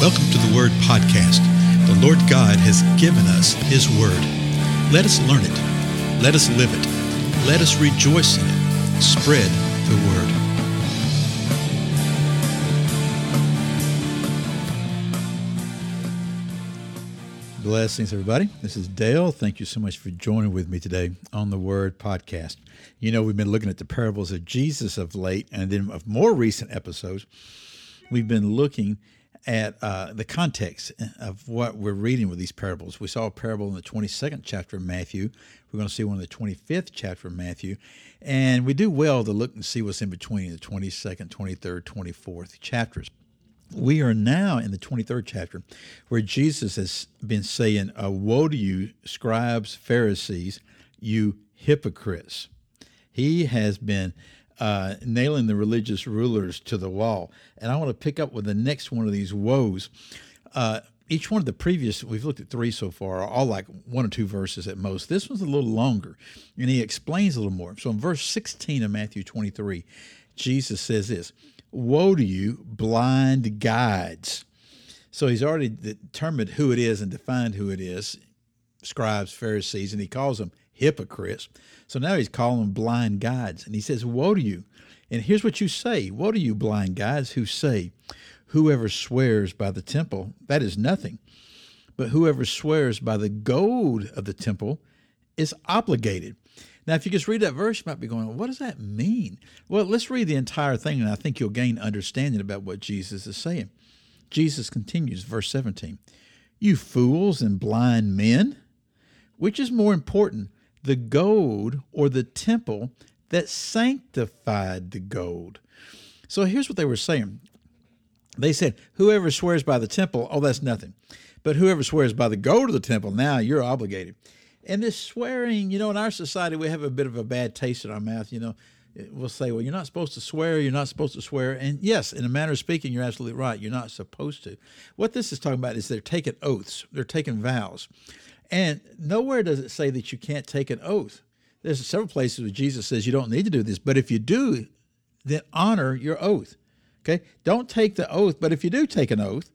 Welcome to the Word Podcast. The Lord God has given us His Word. Let us learn it. Let us live it. Let us rejoice in it. Spread the Word. Blessings, everybody. This is Dale. Thank you so much for joining with me today on the Word Podcast. You know, we've been looking at the parables of Jesus of late, and then of more recent episodes, we've been looking at uh, the context of what we're reading with these parables. We saw a parable in the 22nd chapter of Matthew. We're going to see one in the 25th chapter of Matthew. And we do well to look and see what's in between the 22nd, 23rd, 24th chapters. We are now in the 23rd chapter where Jesus has been saying, uh, Woe to you, scribes, Pharisees, you hypocrites. He has been uh, nailing the religious rulers to the wall. And I want to pick up with the next one of these woes. Uh, each one of the previous, we've looked at three so far, are all like one or two verses at most. This one's a little longer, and he explains a little more. So in verse 16 of Matthew 23, Jesus says this Woe to you, blind guides. So he's already determined who it is and defined who it is scribes, Pharisees, and he calls them hypocrites. So now he's calling them blind guides. And he says, Woe to you. And here's what you say Woe to you, blind guides, who say, Whoever swears by the temple, that is nothing. But whoever swears by the gold of the temple is obligated. Now, if you just read that verse, you might be going, What does that mean? Well, let's read the entire thing, and I think you'll gain understanding about what Jesus is saying. Jesus continues, verse 17 You fools and blind men, which is more important, the gold or the temple that sanctified the gold. So here's what they were saying. They said, Whoever swears by the temple, oh, that's nothing. But whoever swears by the gold of the temple, now you're obligated. And this swearing, you know, in our society, we have a bit of a bad taste in our mouth. You know, we'll say, well, you're not supposed to swear, you're not supposed to swear. And yes, in a manner of speaking, you're absolutely right. You're not supposed to. What this is talking about is they're taking oaths, they're taking vows. And nowhere does it say that you can't take an oath. There's several places where Jesus says you don't need to do this, but if you do, then honor your oath. Okay? Don't take the oath, but if you do take an oath,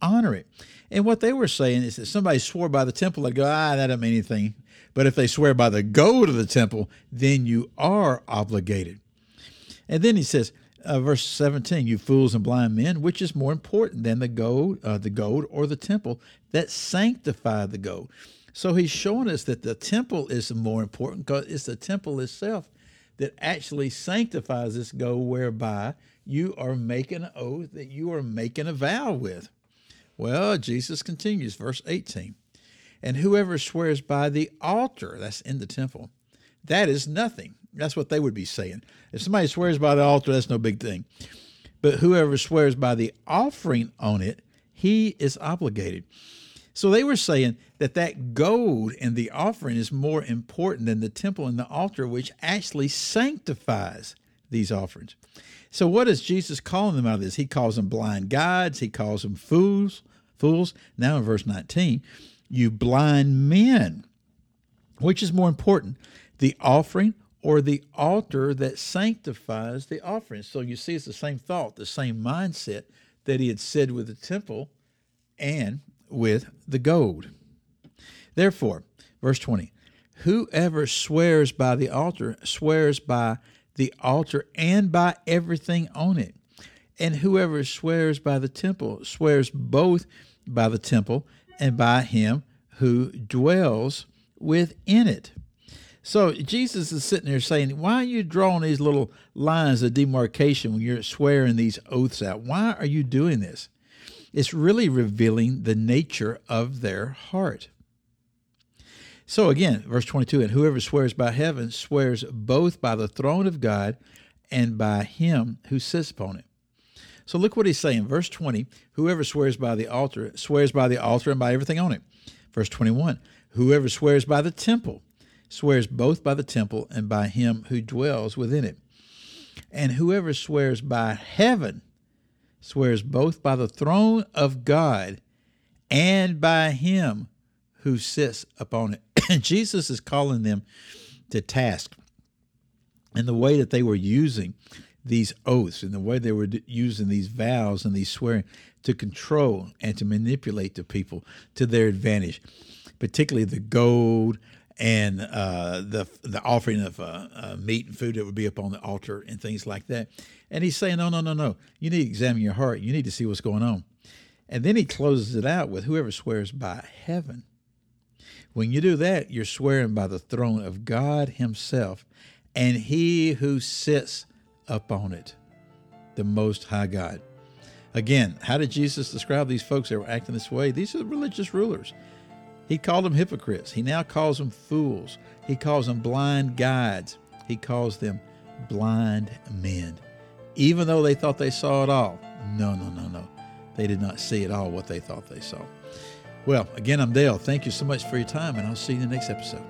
honor it. And what they were saying is that somebody swore by the temple, they'd go, ah, that doesn't mean anything. But if they swear by the gold of the temple, then you are obligated. And then he says, uh, verse 17, you fools and blind men, which is more important than the gold, uh, the gold or the temple that sanctify the gold? So he's showing us that the temple is more important because it's the temple itself that actually sanctifies this gold whereby you are making an oath that you are making a vow with. Well, Jesus continues, verse 18. And whoever swears by the altar, that's in the temple, that is nothing. That's what they would be saying. If somebody swears by the altar, that's no big thing. But whoever swears by the offering on it, he is obligated. So they were saying that that gold in the offering is more important than the temple and the altar, which actually sanctifies these offerings. So what is Jesus calling them out of this? He calls them blind guides. He calls them fools fools. Now in verse 19, you blind men. Which is more important, the offering or the altar that sanctifies the offering? So you see, it's the same thought, the same mindset that he had said with the temple and with the gold. Therefore, verse 20, whoever swears by the altar swears by the altar and by everything on it. And whoever swears by the temple swears both by the temple and by him who dwells within it. So Jesus is sitting there saying, Why are you drawing these little lines of demarcation when you're swearing these oaths out? Why are you doing this? It's really revealing the nature of their heart. So again, verse 22 And whoever swears by heaven swears both by the throne of God and by him who sits upon it. So look what he's saying. Verse 20 Whoever swears by the altar swears by the altar and by everything on it. Verse 21 Whoever swears by the temple swears both by the temple and by him who dwells within it. And whoever swears by heaven swears both by the throne of God and by him who sits upon it. Jesus is calling them to task. And the way that they were using these oaths and the way they were using these vows and these swearing to control and to manipulate the people to their advantage, particularly the gold and uh, the the offering of uh, uh, meat and food that would be up on the altar and things like that. And he's saying, no, no, no, no. You need to examine your heart. You need to see what's going on. And then he closes it out with whoever swears by heaven. When you do that, you're swearing by the throne of God Himself and He who sits upon it, the Most High God. Again, how did Jesus describe these folks that were acting this way? These are the religious rulers. He called them hypocrites. He now calls them fools. He calls them blind guides. He calls them blind men. Even though they thought they saw it all. No, no, no, no. They did not see at all what they thought they saw. Well, again, I'm Dale. Thank you so much for your time, and I'll see you in the next episode.